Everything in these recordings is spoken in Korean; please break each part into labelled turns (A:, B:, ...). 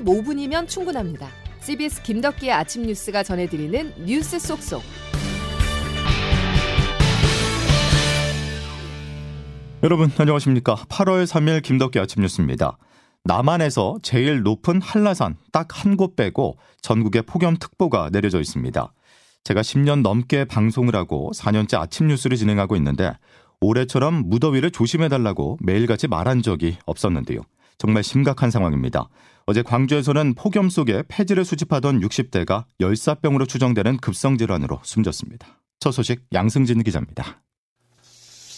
A: 15분이면 충분합니다. CBS 김덕기의 아침 뉴스가 전해드리는 뉴스 속속.
B: 여러분 안녕하십니까? 8월 3일 김덕기 아침 뉴스입니다. 남한에서 제일 높은 한라산 딱 한 곳 빼고 전국에 폭염특보가 내려져 있습니다. 제가 10년 넘게 방송을 하고 4년째 아침 뉴스를 진행하고 있는데 올해처럼 무더위를 조심해달라고 매일같이 말한 적이 없었는데요. 정말 심각한 상황입니다. 어제 광주에서는 폭염 속에 폐지를 수집하던 60대가 열사병으로 추정되는 급성질환으로 숨졌습니다. 첫 소식 양승진 기자입니다.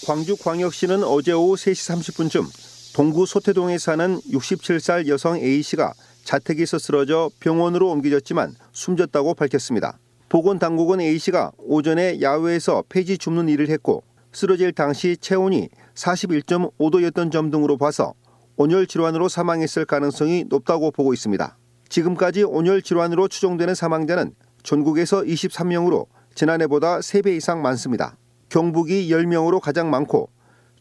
C: 광주광역시는 어제 오후 3시 30분쯤 동구 소태동에 사는 67살 여성 A씨가 자택에서 쓰러져 병원으로 옮겨졌지만 숨졌다고 밝혔습니다. 보건당국은 A씨가 오전에 야외에서 폐지 줍는 일을 했고 쓰러질 당시 체온이 41.5도였던 점 등으로 봐서 온열 질환으로 사망했을 가능성이 높다고 보고 있습니다. 지금까지 온열 질환으로 추정되는 사망자는 전국에서 23명으로 지난해보다 3배 이상 많습니다. 경북이 10명으로 가장 많고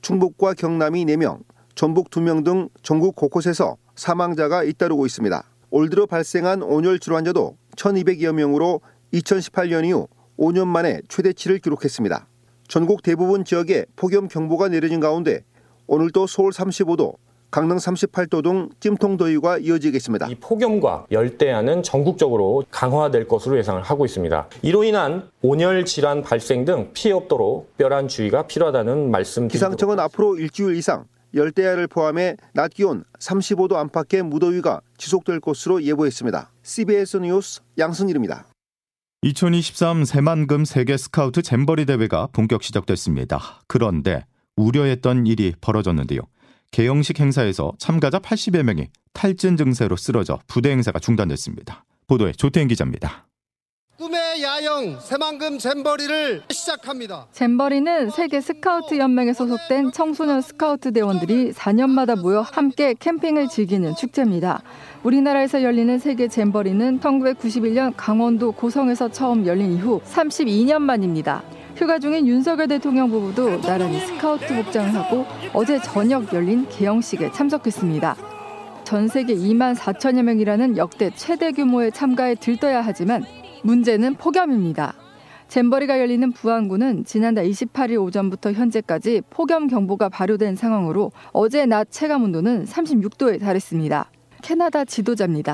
C: 충북과 경남이 4명, 전북 2명 등 전국 곳곳에서 사망자가 잇따르고 있습니다. 올 들어 발생한 온열 질환자도 1200여 명으로 2018년 이후 5년 만에 최대치를 기록했습니다. 전국 대부분 지역에 폭염 경보가 내려진 가운데 오늘도 서울 35도, 강릉 38도 등 찜통더위가 이어지겠습니다.
D: 이 폭염과 열대야는 전국적으로 강화될 것으로 예상을 하고 있습니다. 이로 인한 온열 질환 발생 등 피해 없도록 특별한 주의가 필요하다는 말씀.
C: 기상청은 앞으로 일주일 이상 열대야를 포함해 낮 기온 35도 안팎의 무더위가 지속될 것으로 예보했습니다. CBS 뉴스 양승일입니다.
B: 2023 새만금 세계 스카우트 잼버리 대회가 본격 시작됐습니다. 그런데 우려했던 일이 벌어졌는데요. 개영식 행사에서 참가자 80여 명이 탈진 증세로 쓰러져 부대 행사가 중단됐습니다. 보도에 조태인 기자입니다.
E: 꿈의 야영 새만금 잼버리를 시작합니다.
F: 잼버리는 세계 스카우트 연맹에 소속된 청소년 스카우트 대원들이 4년마다 모여 함께 캠핑을 즐기는 축제입니다. 우리나라에서 열리는 세계 잼버리는 1991년 강원도 고성에서 처음 열린 이후 32년 만입니다. 휴가 중인 윤석열 대통령 부부도 나란히 스카우트 복장을 하고 어제 저녁 열린 개영식에 참석했습니다. 전 세계 2만 4천여 명이라는 역대 최대 규모의 참가에 들떠야 하지만 문제는 폭염입니다. 잼버리가 열리는 부안군은 지난달 28일 오전부터 현재까지 폭염 경보가 발효된 상황으로 어제 낮 체감 온도는 36도에 달했습니다. 캐나다 지도자입니다.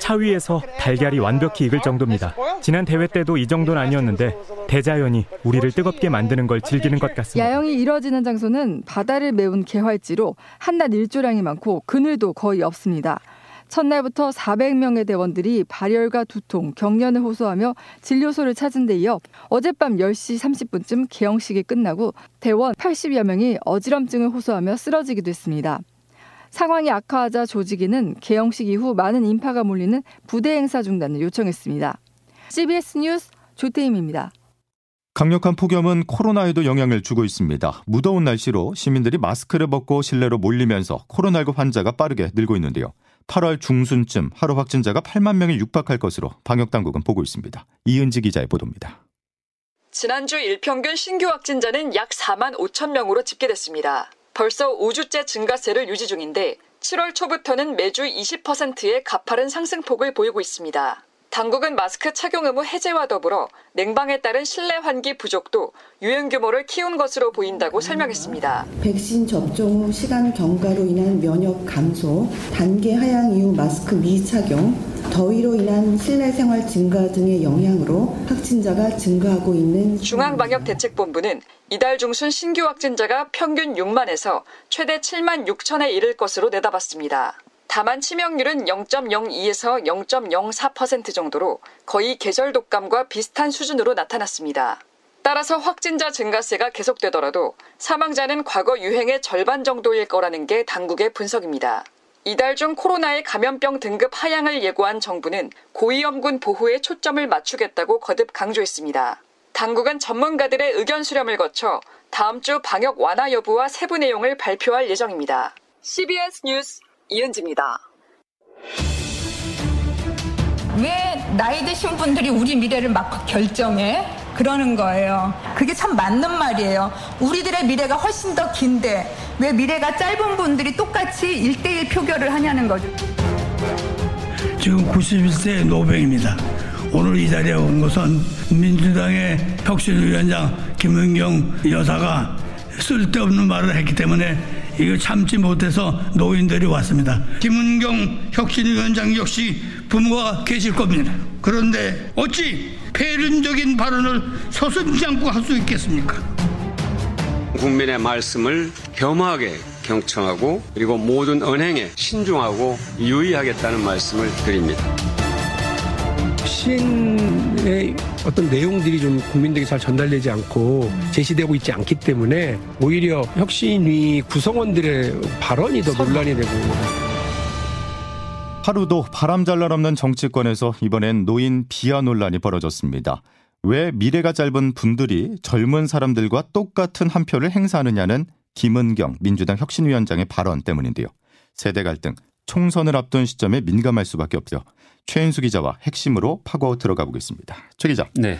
G: 차 위에서 달걀이 완벽히 익을 정도입니다. 지난 대회 때도 이 정도는 아니었는데 대자연이 우리를 뜨겁게 만드는 걸 즐기는 것 같습니다.
F: 야영이 이뤄지는 장소는 바다를 메운 개활지로 한낮 일조량이 많고 그늘도 거의 없습니다. 첫날부터 400명의 대원들이 발열과 두통, 경련을 호소하며 진료소를 찾은 데 이어 어젯밤 10시 30분쯤 개영식이 끝나고 대원 80여 명이 어지럼증을 호소하며 쓰러지기도 했습니다. 상황이 악화하자 조직위는 개영식 이후 많은 인파가 몰리는 부대 행사 중단을 요청했습니다. CBS 뉴스 조태임입니다.
B: 강력한 폭염은 코로나에도 영향을 주고 있습니다. 무더운 날씨로 시민들이 마스크를 벗고 실내로 몰리면서 코로나19 환자가 빠르게 늘고 있는데요. 8월 중순쯤 하루 확진자가 8만 명이 육박할 것으로 방역당국은 보고 있습니다. 이은지 기자의 보도입니다.
H: 지난주 일평균 신규 확진자는 약 4만 5천 명으로 집계됐습니다. 벌써 5주째 증가세를 유지 중인데 7월 초부터는 매주 20%의 가파른 상승폭을 보이고 있습니다. 당국은 마스크 착용 의무 해제와 더불어 냉방에 따른 실내 환기 부족도 유행 규모를 키운 것으로 보인다고 설명했습니다.
I: 백신 접종 후 시간 경과로 인한 면역 감소, 단계 하향 이후 마스크 미착용, 더위로 인한 실내 생활 증가 등의 영향으로 확진자가 증가하고 있는
H: 중앙방역대책본부는 이달 중순 신규 확진자가 평균 6만에서 최대 7만 6천에 이를 것으로 내다봤습니다. 다만 치명률은 0.02에서 0.04% 정도로 거의 계절 독감과 비슷한 수준으로 나타났습니다. 따라서 확진자 증가세가 계속되더라도 사망자는 과거 유행의 절반 정도일 거라는 게 당국의 분석입니다. 이달 중 코로나의 감염병 등급 하향을 예고한 정부는 고위험군 보호에 초점을 맞추겠다고 거듭 강조했습니다. 당국은 전문가들의 의견 수렴을 거쳐 다음 주 방역 완화 여부와 세부 내용을 발표할 예정입니다. CBS 뉴스 이은지입니다.
J: 왜 나이 드신 분들이 우리 미래를 막 결정해? 그러는 거예요. 그게 참 맞는 말이에요. 우리들의 미래가 훨씬 더 긴데 왜 미래가 짧은 분들이 똑같이 1대1 표결을 하냐는 거죠.
K: 지금 91세 노병입니다. 오늘 이 자리에 온 것은 민주당의 혁신위원장 김은경 여사가 쓸데없는 말을 했기 때문에 이거 참지 못해서 노인들이 왔습니다. 김은경 혁신위원장 역시 부모가 계실 겁니다. 그런데 어찌 폐륜적인 발언을 서슴지 않고 할 수 있겠습니까?
L: 국민의 말씀을 겸하게 경청하고 그리고 모든 언행에 신중하고 유의하겠다는 말씀을 드립니다.
M: 시행의 어떤 내용들이 좀 국민들에게 잘 전달되지 않고 제시되고 있지 않기 때문에 오히려 혁신위 구성원들의 발언이 더 논란이 되고
B: 하루도 바람잘날 없는 정치권에서 이번엔 노인 비하 논란이 벌어졌습니다. 왜 미래가 짧은 분들이 젊은 사람들과 똑같은 한 표를 행사하느냐는 김은경 민주당 혁신위원장의 발언 때문인데요. 세대 갈등, 총선을 앞둔 시점에 민감할 수밖에 없죠. 최인수 기자와 핵심으로 파고 들어가 보겠습니다. 최 기자.
N: 네.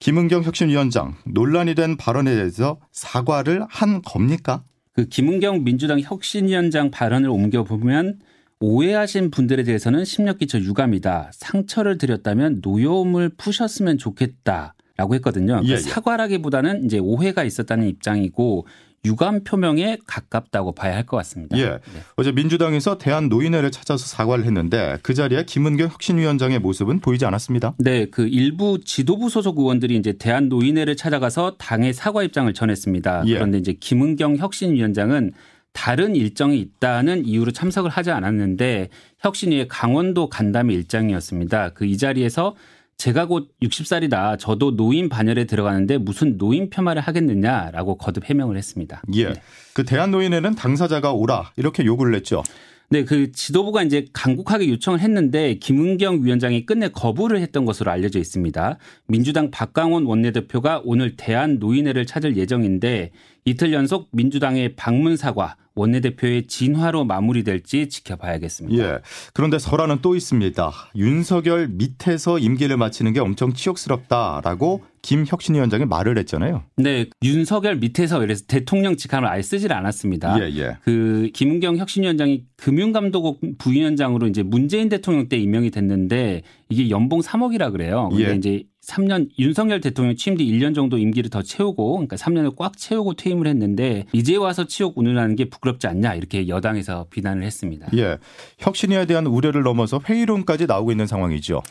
B: 김은경 혁신위원장 논란이 된 발언에 대해서 사과를 한 겁니까?
N: 그 김은경 민주당 혁신위원장 발언을 옮겨 보면 오해하신 분들에 대해서는 심력기초 유감이다. 상처를 드렸다면 노여움을 푸셨으면 좋겠다 라고 했거든요. 그러니까
B: 예, 예.
N: 사과라기보다는 이제 오해가 있었다는 입장이고 유감 표명에 가깝다고 봐야 할 것 같습니다.
B: 예. 어제 민주당에서 대한 노인회를 찾아서 사과를 했는데 그 자리에 김은경 혁신위원장의 모습은 보이지 않았습니다.
N: 네, 그 일부 지도부 소속 의원들이 이제 대한 노인회를 찾아가서 당의 사과 입장을 전했습니다.
B: 예.
N: 그런데 이제 김은경 혁신위원장은 다른 일정이 있다는 이유로 참석을 하지 않았는데 혁신위의 강원도 간담회 일정이었습니다. 그 이 자리에서 제가 곧 60살이다. 저도 노인 반열에 들어가는데 무슨 노인 폄하를 하겠느냐라고 거듭 해명을 했습니다.
B: 예. 그 대한 노인회는 당사자가 오라 이렇게 요구를 했죠.
N: 네, 그 지도부가 이제 간곡하게 요청을 했는데 김은경 위원장이 끝내 거부를 했던 것으로 알려져 있습니다. 민주당 박강원 원내대표가 오늘 대한 노인회를 찾을 예정인데 이틀 연속 민주당의 방문 사과, 원내대표의 진화로 마무리될지 지켜봐야겠습니다.
B: 예. 그런데 설화는 또 있습니다. 윤석열 밑에서 임기를 마치는 게 엄청 치욕스럽다라고 김 혁신 위원장이 말을 했잖아요.
N: 네, 윤석열 밑에서 그래서 대통령 직함을 아예 쓰질 않았습니다.
B: 예, 예.
N: 그 김은경 혁신위원장이 금융감독국 부위원장으로 이제 문재인 대통령 때 임명이 됐는데 이게 연봉 3억이라 그래요. 근데
B: 예.
N: 이제 3년 윤석열 대통령 취임 뒤 1년 정도 임기를 더 채우고 그러니까 3년을 꽉 채우고 퇴임을 했는데 이제 와서 치욕 운운하는 게 부끄럽지 않냐 이렇게 여당에서 비난을 했습니다.
B: 예. 혁신위에 대한 우려를 넘어서 회의론까지 나오고 있는 상황이죠.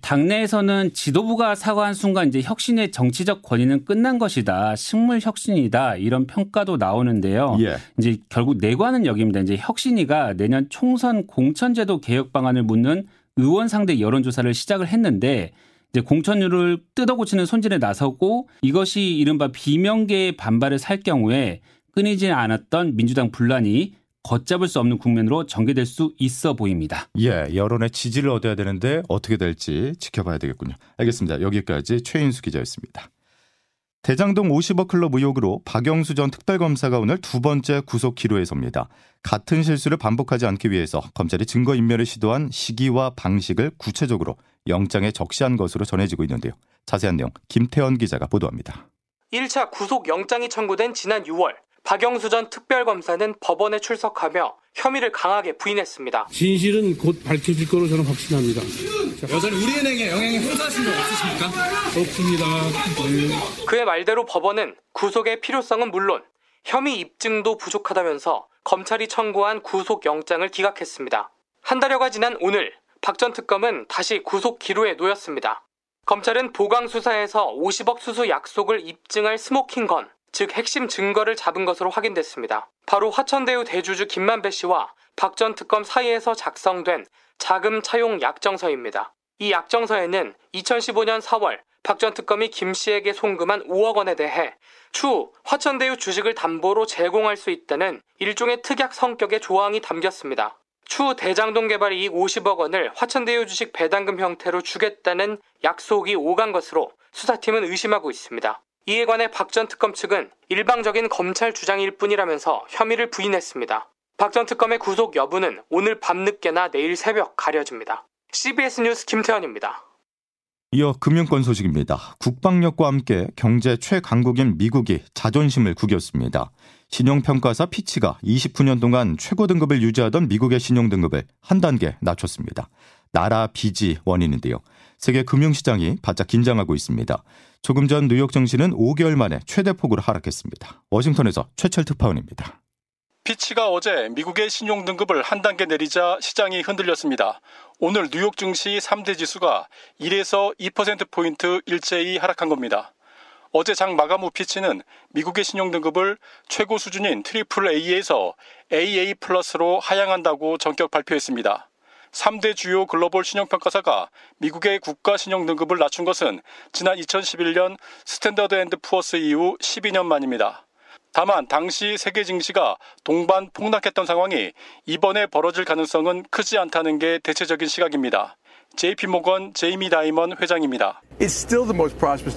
N: 당내에서는 지도부가 사과한 순간 이제 혁신의 정치적 권위는 끝난 것이다. 식물 혁신이다. 이런 평가도 나오는데요.
B: 예.
N: 이제 결국 내관은 여기입니다. 이제 혁신위가 내년 총선 공천제도 개혁 방안을 묻는 의원 상대 여론조사를 시작을 했는데 이제 공천률을 뜯어고치는 손질에 나서고 이것이 이른바 비명계의 반발을 살 경우에 끊이지 않았던 민주당 분란이 걷잡을 수 없는 국면으로 전개될 수 있어 보입니다.
B: 예, 여론의 지지를 얻어야 되는데 어떻게 될지 지켜봐야 되겠군요. 알겠습니다. 여기까지 최인수 기자였습니다. 대장동 50억 클럽 의혹으로 박영수 전 특별검사가 오늘 두 번째 구속 기로에 섭니다. 같은 실수를 반복하지 않기 위해서 검찰이 증거 인멸을 시도한 시기와 방식을 구체적으로 영장에 적시한 것으로 전해지고 있는데요. 자세한 내용 김태원 기자가 보도합니다.
O: 1차 구속 영장이 청구된 지난 6월 박영수 전 특별검사는 법원에 출석하며 혐의를 강하게 부인했습니다.
P: 진실은 곧 밝혀질 거로 저는 확신합니다.
Q: 여전히 우리은행에 영향을 행사하신 적 없으십니까?
P: 없습니다. 네.
O: 그의 말대로 법원은 구속의 필요성은 물론 혐의 입증도 부족하다면서 검찰이 청구한 구속 영장을 기각했습니다. 한 달여가 지난 오늘 박 전 특검은 다시 구속 기로에 놓였습니다. 검찰은 보강 수사에서 50억 수수 약속을 입증할 스모킹 건, 즉 핵심 증거를 잡은 것으로 확인됐습니다. 바로 화천대유 대주주 김만배 씨와 박 전 특검 사이에서 작성된 자금 차용 약정서입니다. 이 약정서에는 2015년 4월 박 전 특검이 김 씨에게 송금한 5억 원에 대해 추후 화천대유 주식을 담보로 제공할 수 있다는 일종의 특약 성격의 조항이 담겼습니다. 추후 대장동 개발 이익 50억 원을 화천대유 주식 배당금 형태로 주겠다는 약속이 오간 것으로 수사팀은 의심하고 있습니다. 이에 관해 박 전 특검 측은 일방적인 검찰 주장일 뿐이라면서 혐의를 부인했습니다. 박 전 특검의 구속 여부는 오늘 밤늦게나 내일 새벽 가려집니다. CBS 뉴스 김태현입니다.
B: 이어 금융권 소식입니다. 국방력과 함께 경제 최강국인 미국이 자존심을 구겼습니다. 신용평가사 피치가 29년 동안 최고 등급을 유지하던 미국의 신용 등급을 한 단계 낮췄습니다. 나라 빚이 원인인데요. 세계 금융시장이 바짝 긴장하고 있습니다. 조금 전 뉴욕 증시는 5개월 만에 최대 폭으로 하락했습니다. 워싱턴에서 최철 특파원입니다.
R: 피치가 어제 미국의 신용 등급을 한 단계 내리자 시장이 흔들렸습니다. 오늘 뉴욕 증시 3대 지수가 1에서 2%포인트 일제히 하락한 겁니다. 어제 장 마감 후 피치는 미국의 신용 등급을 최고 수준인 트리플 A에서 AA 플러스로 하향한다고 전격 발표했습니다. 3대 주요 글로벌 신용평가사가 미국의 국가 신용 등급을 낮춘 것은 지난 2011년 스탠더드 앤드 푸어스 이후 12년 만입니다. 다만 당시 세계 증시가 동반 폭락했던 상황이 이번에 벌어질 가능성은 크지 않다는 게 대체적인 시각입니다. JP모건 제이미 다이먼 회장입니다.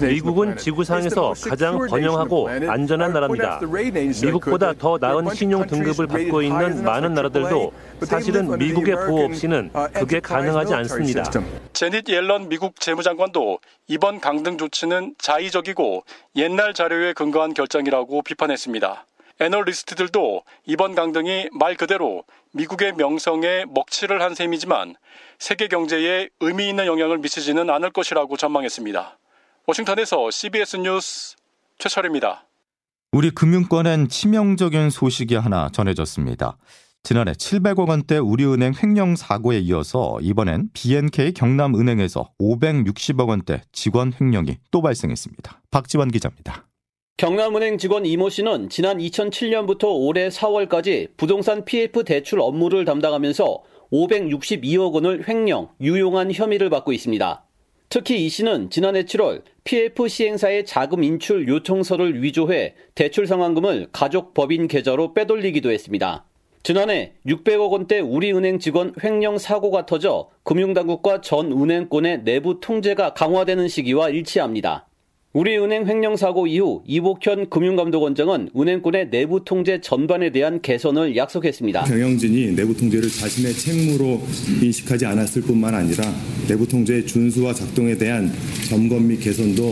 S: 미국은 지구상에서 가장 번영하고 안전한 나라입니다. 미국보다 더 나은 신용 등급을 갖고 있는 많은 나라들도 사실은 미국의 보호 없이는 그게 가능하지 않습니다.
R: 제닛 옐런 미국 재무장관도 이번 강등 조치는 자의적이고 옛날 자료에 근거한 결정이라고 비판했습니다. 애널리스트들도 이번 강등이 말 그대로 미국의 명성에 먹칠을 한 셈이지만 세계 경제에 의미 있는 영향을 미치지는 않을 것이라고 전망했습니다. 워싱턴에서 CBS 뉴스 최철입니다.
B: 우리 금융권엔 치명적인 소식이 하나 전해졌습니다. 지난해 700억 원대 우리은행 횡령 사고에 이어서 이번엔 BNK 경남은행에서 560억 원대 직원 횡령이 또 발생했습니다. 박지원 기자입니다.
T: 경남은행 직원 이모 씨는 지난 2007년부터 올해 4월까지 부동산 PF 대출 업무를 담당하면서 562억 원을 횡령, 유용한 혐의를 받고 있습니다. 특히 이 씨는 지난해 7월 PF 시행사의 자금 인출 요청서를 위조해 대출 상환금을 가족 법인 계좌로 빼돌리기도 했습니다. 지난해 600억 원대 우리은행 직원 횡령 사고가 터져 금융당국과 전 은행권의 내부 통제가 강화되는 시기와 일치합니다. 우리은행 횡령 사고 이후 이복현 금융감독원장은 은행권의 내부 통제 전반에 대한 개선을 약속했습니다.
U: 경영진이 내부 통제를 자신의 책무로 인식하지 않았을 뿐만 아니라 내부 통제의 준수와 작동에 대한 점검 및 개선도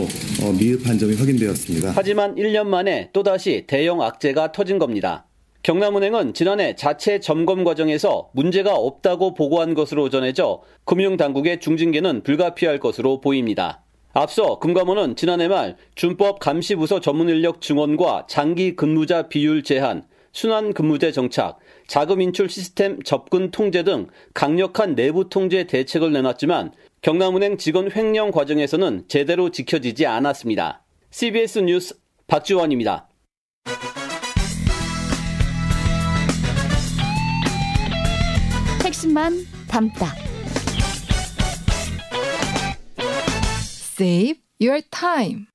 U: 어, 미흡한 점이 확인되었습니다.
T: 하지만 1년 만에 또다시 대형 악재가 터진 겁니다. 경남은행은 지난해 자체 점검 과정에서 문제가 없다고 보고한 것으로 전해져 금융당국의 중징계는 불가피할 것으로 보입니다. 앞서 금감원은 지난해 말 준법 감시부서 전문 인력 증원과 장기 근무자 비율 제한, 순환 근무제 정착, 자금 인출 시스템 접근 통제 등 강력한 내부 통제 대책을 내놨지만 경남은행 직원 횡령 과정에서는 제대로 지켜지지 않았습니다. CBS 뉴스 박지원입니다.
A: 핵심만 담다. Save your time.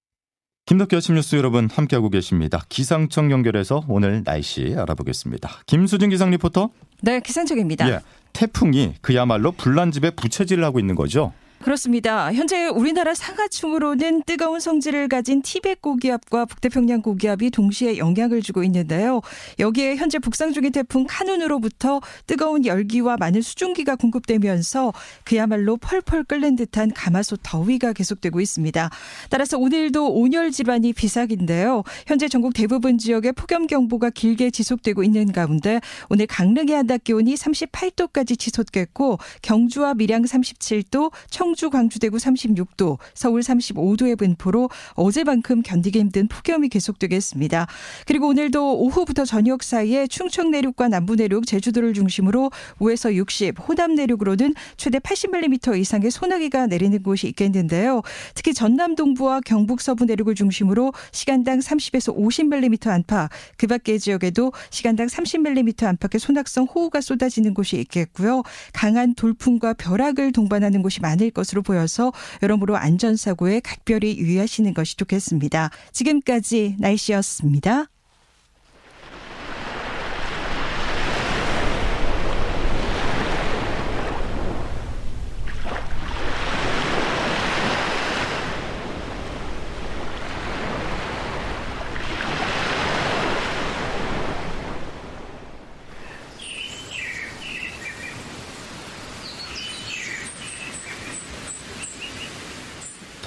B: 김덕기 아침 뉴스 여러분 함께하고 계십니다. 기상청 연결해서 오늘 날씨 알아보겠습니다. 김수진 기상 리포터.
V: 네, 기상청입니다.
B: 예, 태풍이 그야말로 불난 집에 부채질을 하고 있는 거죠.
V: 그렇습니다. 현재 우리나라 상하층으로는 뜨거운 성질을 가진 티벳 고기압과 북태평양 고기압이 동시에 영향을 주고 있는데요. 여기에 현재 북상 중인 태풍 카눈으로부터 뜨거운 열기와 많은 수증기가 공급되면서 그야말로 펄펄 끓는 듯한 가마솥 더위가 계속되고 있습니다. 따라서 오늘도 온열 질환이 비삭인데요. 현재 전국 대부분 지역에 폭염 경보가 길게 지속되고 있는 가운데 오늘 강릉의 한낮 기온이 38도까지 치솟겠고 경주와 밀양 37도, 청 청주, 광주, 대구 36도, 서울 35도의 분포로 어제만큼 견디기 힘든 폭염이 계속되겠습니다. 그리고 오늘도 오후부터 저녁 사이에 충청 내륙과 남부 내륙, 제주도를 중심으로 5에서 60, 호남 내륙으로는 최대 80mm 이상의 소나기가 내리는 곳이 있겠는데요. 특히 전남 동부와 경북 서부 내륙을 중심으로 시간당 30에서 50mm 안팎, 그 밖의 지역에도 시간당 30mm 안팎의 소낙성 호우가 쏟아지는 곳이 있겠고요. 강한 돌풍과 벼락을 동반하는 곳이 많을 것으로 보여서 여러모로 안전사고에 각별히 유의하시는 것이 좋겠습니다. 지금까지 날씨였습니다.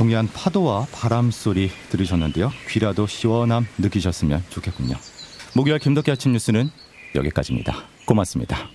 B: 동해안 파도와 바람 소리 들으셨는데요. 귀라도 시원함 느끼셨으면 좋겠군요. 목요일 김덕기 아침 뉴스는 여기까지입니다. 고맙습니다.